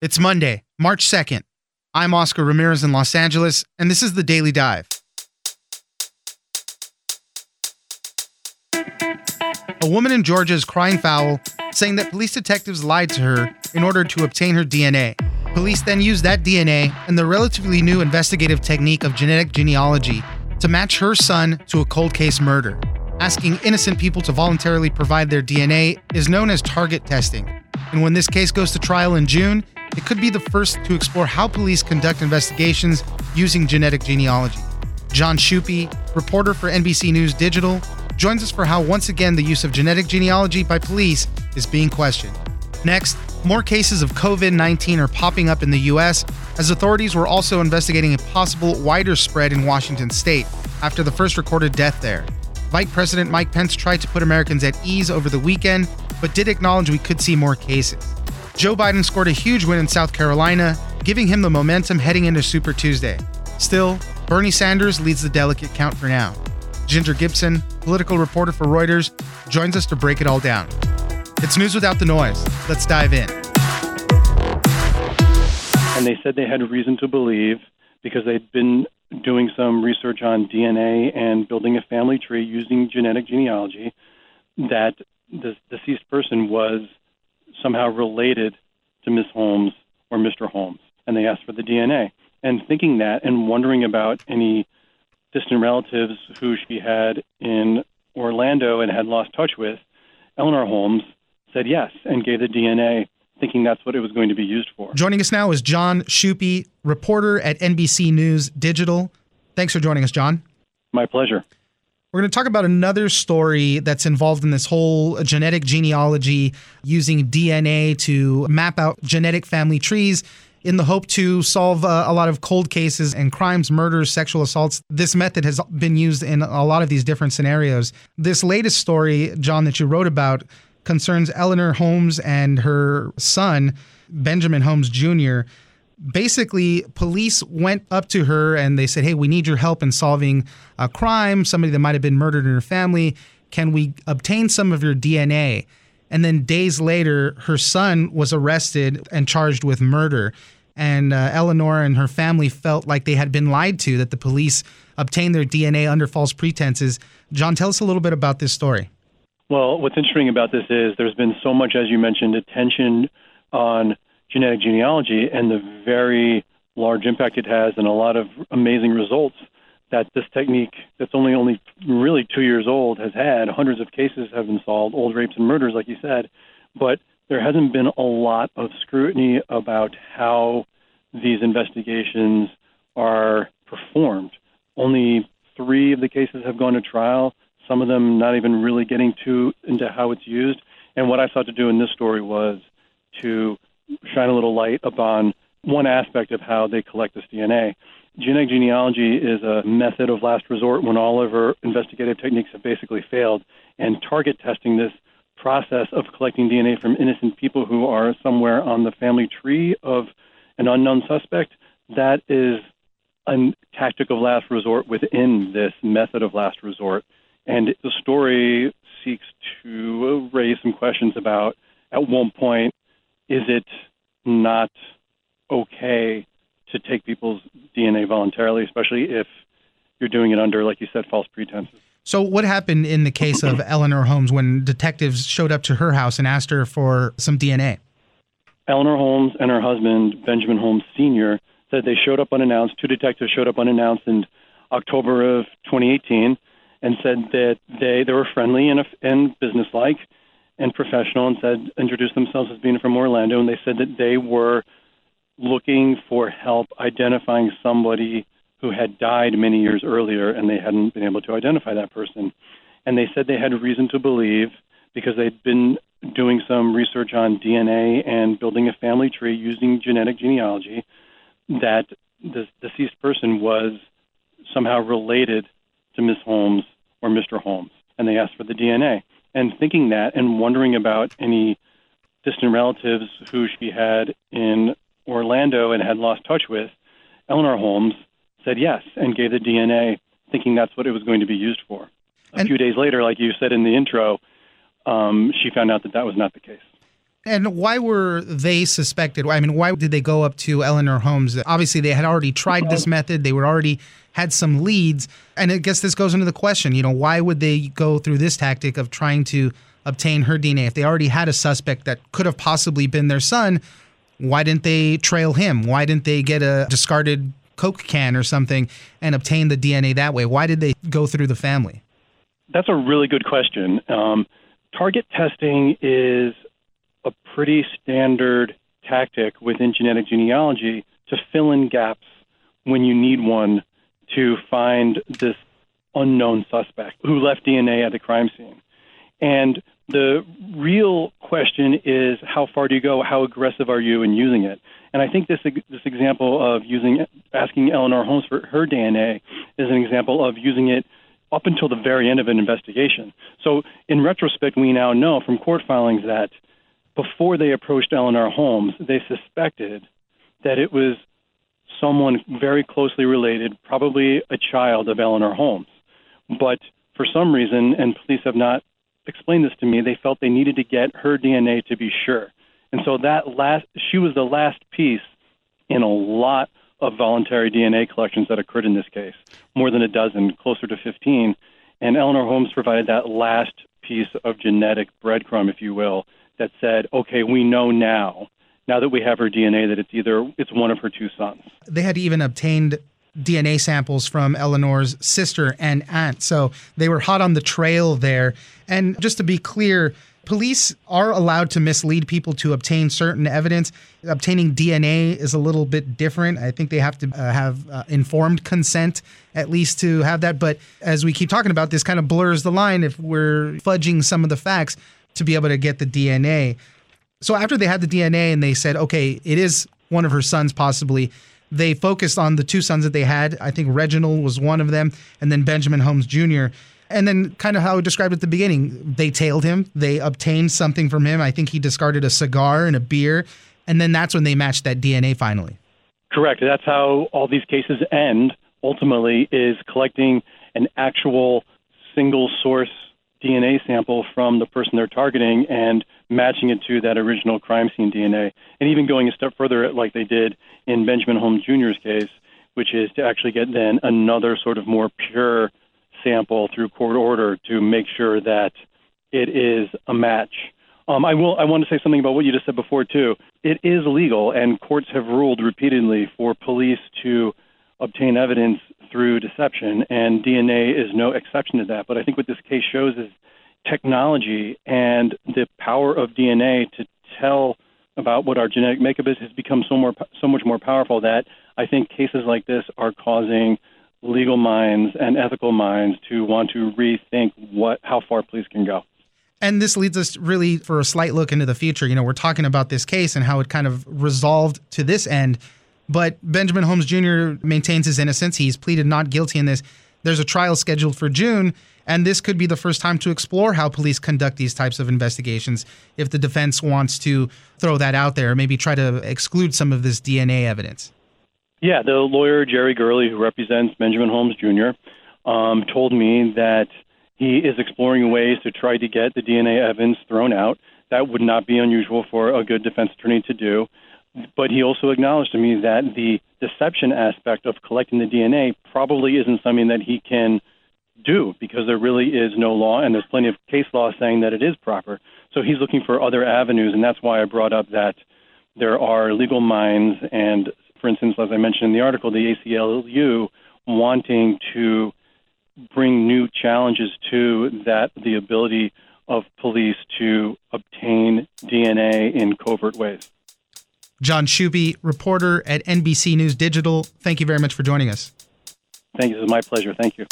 It's Monday, March 2nd. I'm Oscar Ramirez in Los Angeles, and this is the Daily Dive. A woman in Georgia is crying foul, saying that police detectives lied to her in order to obtain her DNA. Police then used that DNA and the relatively new investigative technique of genetic genealogy to match her son to a cold case murder. Asking innocent people to voluntarily provide their DNA is known as target testing. And when this case goes to trial in June, it could be the first to explore how police conduct investigations using genetic genealogy. Jon Schuppe, reporter for NBC News Digital, joins us for how once again the use of genetic genealogy by police is being questioned. Next, more cases of COVID 19 are popping up in the U.S. as authorities were also investigating a possible wider spread in Washington state after the first recorded death there. Vice President Mike Pence tried to put Americans at ease over the weekend, but did acknowledge we could see more cases. Joe Biden scored a huge win in South Carolina, giving him the momentum heading into Super Tuesday. Still, Bernie Sanders leads the delegate count for now. Ginger Gibson, political reporter for Reuters, joins us to break it all down. It's news without the noise. Let's dive in. And they said they had reason to believe because they'd been doing some research on DNA and building a family tree using genetic genealogy that the deceased person was somehow related to Miss Holmes or Mr. Holmes, and they asked for the DNA. And thinking that and wondering about any distant relatives who she had in Orlando and had lost touch with, Eleanor Holmes said yes and gave the DNA, thinking that's what it was going to be used for. Joining us now is Jon Schuppe, reporter at NBC News Digital. Thanks for joining us, Jon. My pleasure. We're going to talk about another story that's involved in this whole genetic genealogy using DNA to map out genetic family trees in the hope to solve uh, a lot of cold cases and crimes, murders, sexual assaults. This method has been used in a lot of these different scenarios. This latest story, Jon, that you wrote about concerns Eleanor Holmes and her son, Benjamin Holmes Jr basically police went up to her and they said hey we need your help in solving a crime. Somebody that might have been murdered in her family. Can we obtain some of your dna and then days later her son was arrested and charged with murder. And uh, eleanor and her family felt like they had been lied to that the police obtained their dna under false pretenses. Jon tell us a little bit about this story. Well what's interesting about this is there's been so much as you mentioned attention on genetic genealogy and the very large impact it has and a lot of amazing results that this technique that's only only really two years old has had. Hundreds of cases have been solved, old rapes and murders, like you said, but there hasn't been a lot of scrutiny about how these investigations are performed. Only three of the cases have gone to trial. Some of them not even really getting to into how it's used. And what I sought to do in this story was to shine a little light upon one aspect of how they collect this DNA. Genetic genealogy is a method of last resort when all of our investigative techniques have basically failed, and target testing this process of collecting DNA from innocent people who are somewhere on the family tree of an unknown suspect, that is a tactic of last resort within this method of last resort. And the story seeks to raise some questions about at one point is it not okay to take people's DNA voluntarily, especially if you're doing it under, like you said, false pretenses? So, what happened in the case of Eleanor Holmes when detectives showed up to her house and asked her for some DNA? Eleanor Holmes and her husband, Benjamin Holmes Sr., said they showed up unannounced. Two detectives showed up unannounced in October of 2018 and said that they, they were friendly and, and businesslike and professional and said introduced themselves as being from Orlando and they said that they were looking for help identifying somebody who had died many years earlier and they hadn't been able to identify that person. And they said they had reason to believe because they'd been doing some research on DNA and building a family tree using genetic genealogy that the deceased person was somehow related to Miss Holmes or Mr. Holmes. And they asked for the DNA and thinking that and wondering about any distant relatives who she had in Orlando and had lost touch with, Eleanor Holmes said yes and gave the DNA, thinking that's what it was going to be used for. A and, few days later, like you said in the intro, um, she found out that that was not the case. And why were they suspected? I mean, why did they go up to Eleanor Holmes? Obviously, they had already tried this method. They were already had some leads. And I guess this goes into the question, you know, why would they go through this tactic of trying to obtain her DNA if they already had a suspect that could have possibly been their son? Why didn't they trail him? Why didn't they get a discarded Coke can or something and obtain the DNA that way? Why did they go through the family? That's a really good question. Um, target testing is a pretty standard tactic within genetic genealogy to fill in gaps when you need one to find this unknown suspect who left DNA at the crime scene. And the real question is how far do you go? How aggressive are you in using it? And I think this this example of using asking Eleanor Holmes for her DNA is an example of using it up until the very end of an investigation. So in retrospect, we now know from court filings that before they approached Eleanor Holmes, they suspected that it was someone very closely related, probably a child of Eleanor Holmes. But for some reason, and police have not explained this to me, they felt they needed to get her DNA to be sure. And so that last, she was the last piece in a lot of voluntary DNA collections that occurred in this case, more than a dozen, closer to 15. And Eleanor Holmes provided that last piece of genetic breadcrumb, if you will, that said, okay, we know now, now that we have her DNA, that it's either it's one of her two sons. They had even obtained DNA samples from Eleanor's sister and aunt. So they were hot on the trail there. And just to be clear, police are allowed to mislead people to obtain certain evidence. Obtaining DNA is a little bit different. I think they have to uh, have uh, informed consent at least to have that. But as we keep talking about, this kind of blurs the line if we're fudging some of the facts to be able to get the DNA. So after they had the DNA and they said, okay, it is one of her sons possibly. They focused on the two sons that they had. I think Reginald was one of them, and then Benjamin Holmes Jr. And then, kind of how I described at the beginning, they tailed him. They obtained something from him. I think he discarded a cigar and a beer. And then that's when they matched that DNA finally. Correct. That's how all these cases end ultimately, is collecting an actual single source DNA sample from the person they're targeting and matching it to that original crime scene DNA. And even going a step further, like they did in Benjamin Holmes Jr.'s case, which is to actually get then another sort of more pure sample through court order to make sure that it is a match. Um, I will. I want to say something about what you just said before too. It is illegal, and courts have ruled repeatedly for police to obtain evidence through deception, and DNA is no exception to that. But I think what this case shows is technology and the power of DNA to tell about what our genetic makeup is has become so more so much more powerful that I think cases like this are causing legal minds and ethical minds to want to rethink what how far police can go. And this leads us really for a slight look into the future. You know, we're talking about this case and how it kind of resolved to this end, but Benjamin Holmes Jr. maintains his innocence. He's pleaded not guilty in this. There's a trial scheduled for June, and this could be the first time to explore how police conduct these types of investigations if the defense wants to throw that out there, maybe try to exclude some of this DNA evidence. Yeah, the lawyer Jerry Gurley, who represents Benjamin Holmes Jr., um, told me that he is exploring ways to try to get the DNA evidence thrown out. That would not be unusual for a good defense attorney to do. But he also acknowledged to me that the deception aspect of collecting the DNA probably isn't something that he can do because there really is no law and there's plenty of case law saying that it is proper. So he's looking for other avenues, and that's why I brought up that there are legal minds and for instance, as I mentioned in the article, the ACLU wanting to bring new challenges to that the ability of police to obtain DNA in covert ways. Jon Schuppe, reporter at NBC News Digital, thank you very much for joining us. Thank you. It was my pleasure. Thank you.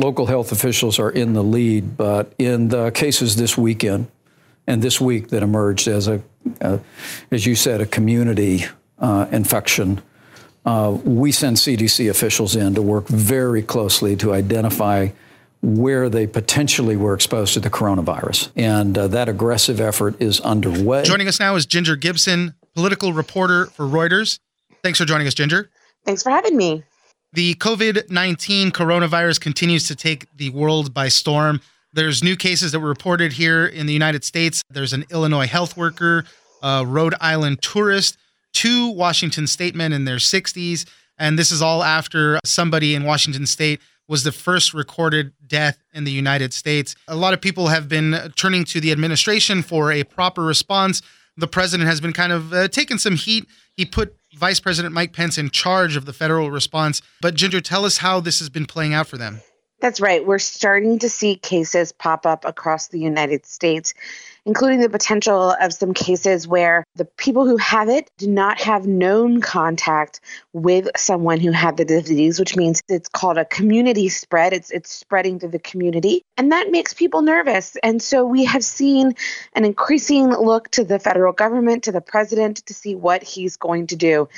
Local health officials are in the lead, but in the cases this weekend and this week that emerged as a, uh, as you said, a community uh, infection, uh, we send CDC officials in to work very closely to identify where they potentially were exposed to the coronavirus. And uh, that aggressive effort is underway. Joining us now is Ginger Gibson, political reporter for Reuters. Thanks for joining us, Ginger. Thanks for having me. The COVID 19 coronavirus continues to take the world by storm. There's new cases that were reported here in the United States. There's an Illinois health worker, a Rhode Island tourist, two Washington state men in their 60s. And this is all after somebody in Washington state was the first recorded death in the United States. A lot of people have been turning to the administration for a proper response. The president has been kind of uh, taking some heat. He put Vice President Mike Pence in charge of the federal response. But Ginger, tell us how this has been playing out for them. That's right. We're starting to see cases pop up across the United States including the potential of some cases where the people who have it do not have known contact with someone who had the disease, which means it's called a community spread. It's it's spreading through the community. And that makes people nervous. And so we have seen an increasing look to the federal government, to the president to see what he's going to do.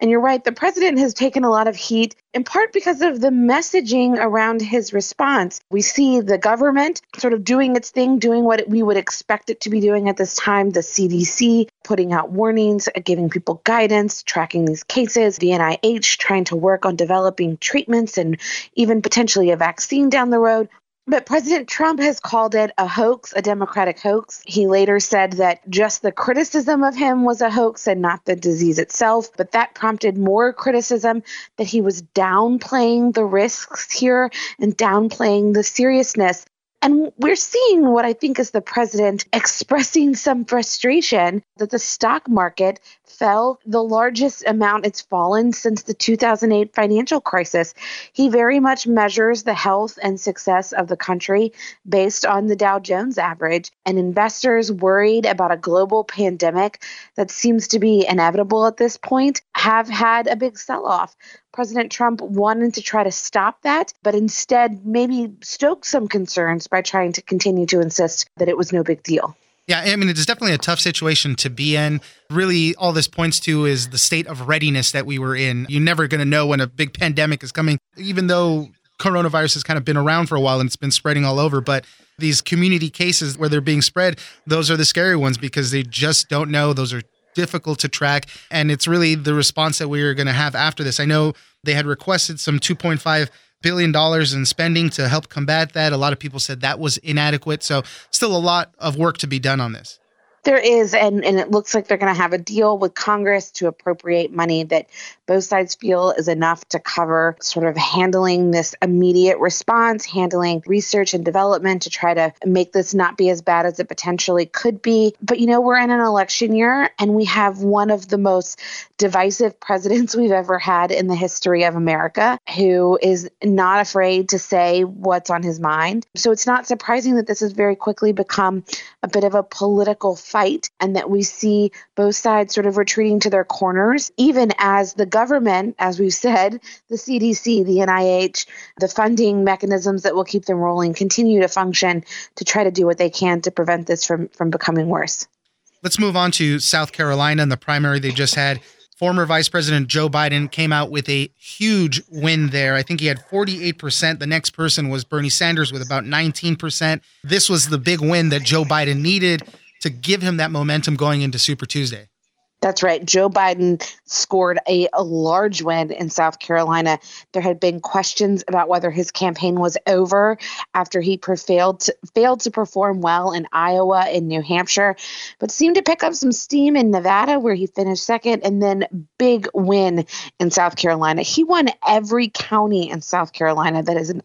And you're right, the president has taken a lot of heat, in part because of the messaging around his response. We see the government sort of doing its thing, doing what we would expect it to be doing at this time the CDC putting out warnings, uh, giving people guidance, tracking these cases, the NIH trying to work on developing treatments and even potentially a vaccine down the road. But President Trump has called it a hoax, a Democratic hoax. He later said that just the criticism of him was a hoax and not the disease itself. But that prompted more criticism that he was downplaying the risks here and downplaying the seriousness. And we're seeing what I think is the president expressing some frustration that the stock market fell the largest amount it's fallen since the 2008 financial crisis. He very much measures the health and success of the country based on the Dow Jones average. And investors worried about a global pandemic that seems to be inevitable at this point have had a big sell off. President Trump wanted to try to stop that, but instead maybe stoked some concerns by trying to continue to insist that it was no big deal. Yeah, I mean, it's definitely a tough situation to be in. Really, all this points to is the state of readiness that we were in. You're never going to know when a big pandemic is coming, even though coronavirus has kind of been around for a while and it's been spreading all over. But these community cases where they're being spread, those are the scary ones because they just don't know. Those are difficult to track. And it's really the response that we are going to have after this. I know they had requested some 2.5 billion dollars in spending to help combat that. A lot of people said that was inadequate. So still a lot of work to be done on this. There is, and, and it looks like they're going to have a deal with Congress to appropriate money that both sides feel is enough to cover sort of handling this immediate response, handling research and development to try to make this not be as bad as it potentially could be. But you know, we're in an election year and we have one of the most divisive presidents we've ever had in the history of America who is not afraid to say what's on his mind. So it's not surprising that this has very quickly become a bit of a political fight and that we see both sides sort of retreating to their corners, even as the government, as we've said, the CDC, the NIH, the funding mechanisms that will keep them rolling continue to function to try to do what they can to prevent this from, from becoming worse. Let's move on to South Carolina and the primary they just had. Former Vice President Joe Biden came out with a huge win there. I think he had 48%. The next person was Bernie Sanders with about 19%. This was the big win that Joe Biden needed to give him that momentum going into Super Tuesday. That's right. Joe Biden scored a, a, large win in South Carolina. There had been questions about whether his campaign was over after he failed to, failed to perform well in Iowa and New Hampshire, but seemed to pick up some steam in Nevada, where he finished second, and then big win in South Carolina. He won every county in South Carolina that is an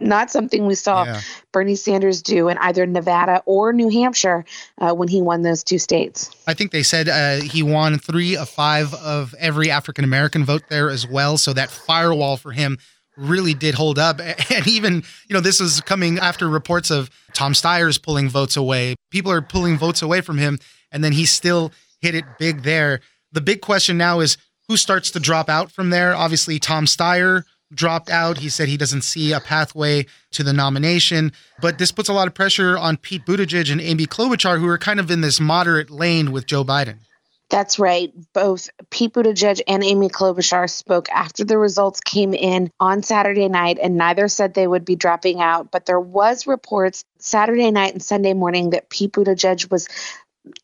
not something we saw yeah. Bernie Sanders do in either Nevada or New Hampshire uh, when he won those two states. I think they said uh, he won three of five of every African American vote there as well. So that firewall for him really did hold up. And even, you know, this is coming after reports of Tom Steyer's pulling votes away. People are pulling votes away from him, and then he still hit it big there. The big question now is who starts to drop out from there? Obviously, Tom Steyer dropped out. He said he doesn't see a pathway to the nomination. But this puts a lot of pressure on Pete Buttigieg and Amy Klobuchar, who are kind of in this moderate lane with Joe Biden. That's right. Both Pete Buttigieg and Amy Klobuchar spoke after the results came in on Saturday night, and neither said they would be dropping out. But there was reports Saturday night and Sunday morning that Pete Buttigieg was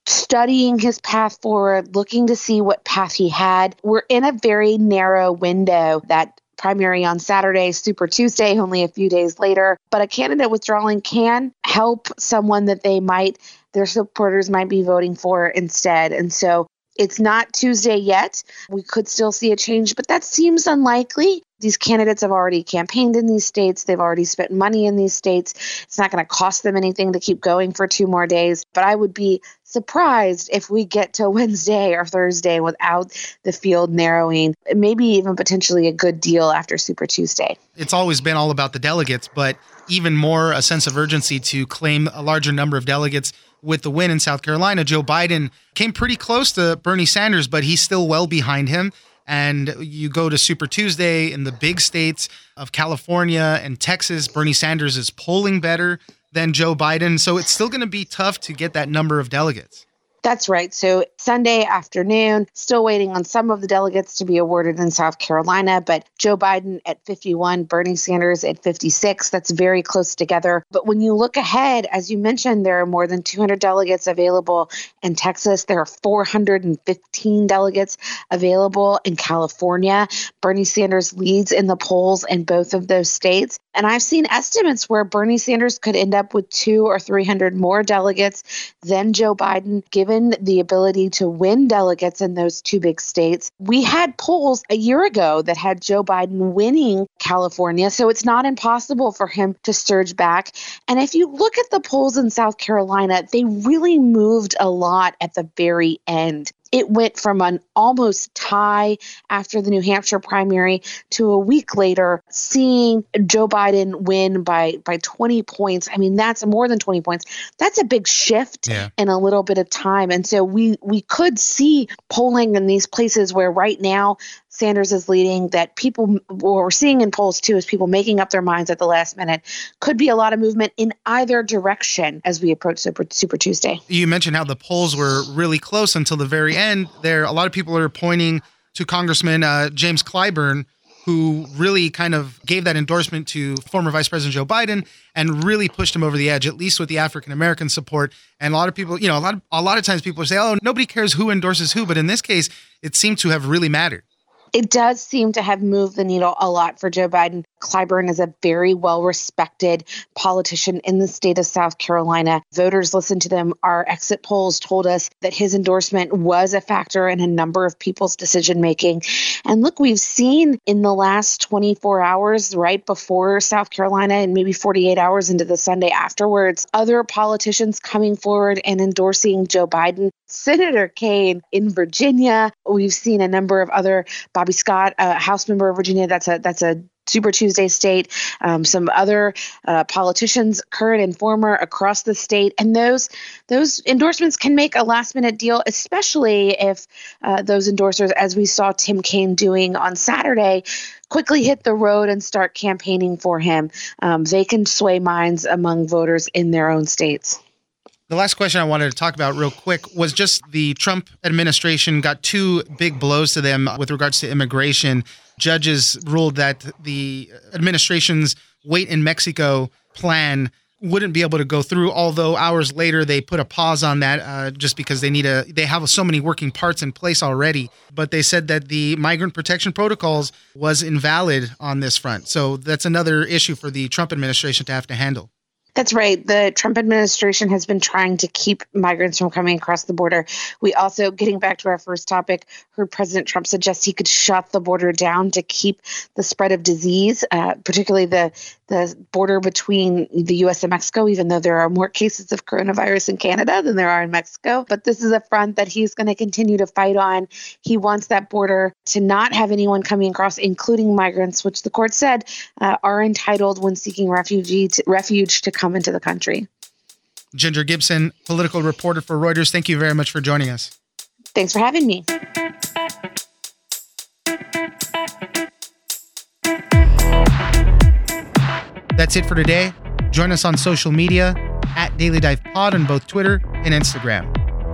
studying his path forward, looking to see what path he had. We're in a very narrow window that primary on Saturday, Super Tuesday, only a few days later. But a candidate withdrawing can help someone that they might, their supporters might be voting for instead. And so it's not Tuesday yet. We could still see a change, but that seems unlikely. These candidates have already campaigned in these states. They've already spent money in these states. It's not going to cost them anything to keep going for two more days. But I would be surprised if we get to Wednesday or Thursday without the field narrowing, maybe even potentially a good deal after Super Tuesday. It's always been all about the delegates, but even more a sense of urgency to claim a larger number of delegates with the win in South Carolina. Joe Biden came pretty close to Bernie Sanders, but he's still well behind him. And you go to Super Tuesday in the big states of California and Texas, Bernie Sanders is polling better than Joe Biden. So it's still going to be tough to get that number of delegates. That's right. So Sunday afternoon, still waiting on some of the delegates to be awarded in South Carolina, but Joe Biden at 51, Bernie Sanders at 56. That's very close together. But when you look ahead, as you mentioned, there are more than 200 delegates available in Texas. There are 415 delegates available in California. Bernie Sanders leads in the polls in both of those states. And I've seen estimates where Bernie Sanders could end up with two or 300 more delegates than Joe Biden, given the ability to win delegates in those two big states. We had polls a year ago that had Joe Biden winning California, so it's not impossible for him to surge back. And if you look at the polls in South Carolina, they really moved a lot at the very end it went from an almost tie after the New Hampshire primary to a week later seeing Joe Biden win by by 20 points. I mean, that's more than 20 points. That's a big shift yeah. in a little bit of time. And so we we could see polling in these places where right now Sanders is leading, that people, we're seeing in polls too, is people making up their minds at the last minute. Could be a lot of movement in either direction as we approach Super, Super Tuesday. You mentioned how the polls were really close until the very end. There, a lot of people are pointing to Congressman uh, James Clyburn, who really kind of gave that endorsement to former Vice President Joe Biden and really pushed him over the edge, at least with the African American support. And a lot of people, you know, a lot of, a lot of times people say, "Oh, nobody cares who endorses who," but in this case, it seemed to have really mattered it does seem to have moved the needle a lot for Joe Biden. Clyburn is a very well respected politician in the state of South Carolina. Voters listen to them. Our exit polls told us that his endorsement was a factor in a number of people's decision making. And look, we've seen in the last 24 hours, right before South Carolina, and maybe 48 hours into the Sunday afterwards, other politicians coming forward and endorsing Joe Biden. Senator Kaine in Virginia. We've seen a number of other Bobby Scott, a House member of Virginia. That's a that's a Super Tuesday state, um, some other uh, politicians, current and former, across the state, and those those endorsements can make a last minute deal, especially if uh, those endorsers, as we saw Tim Kaine doing on Saturday, quickly hit the road and start campaigning for him. Um, they can sway minds among voters in their own states. The last question I wanted to talk about real quick was just the Trump administration got two big blows to them with regards to immigration. Judges ruled that the administration's wait in Mexico plan wouldn't be able to go through although hours later they put a pause on that uh, just because they need a they have so many working parts in place already. But they said that the migrant protection protocols was invalid on this front. So that's another issue for the trump administration to have to handle that's right. The Trump administration has been trying to keep migrants from coming across the border. We also, getting back to our first topic, heard President Trump suggest he could shut the border down to keep the spread of disease, uh, particularly the the border between the U.S. and Mexico. Even though there are more cases of coronavirus in Canada than there are in Mexico, but this is a front that he's going to continue to fight on. He wants that border to not have anyone coming across, including migrants, which the court said uh, are entitled when seeking refugee to, refuge to come into the country. Ginger Gibson, political reporter for Reuters, thank you very much for joining us. Thanks for having me. That's it for today. Join us on social media at Daily Dive Pod on both Twitter and Instagram.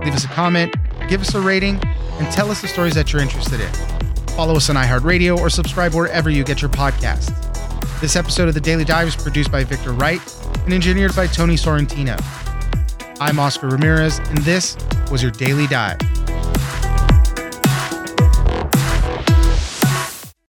Leave us a comment, give us a rating, and tell us the stories that you're interested in. Follow us on iHeartRadio or subscribe wherever you get your podcasts. This episode of The Daily Dive is produced by Victor Wright and engineered by Tony Sorrentino. I'm Oscar Ramirez, and this was your Daily Dive.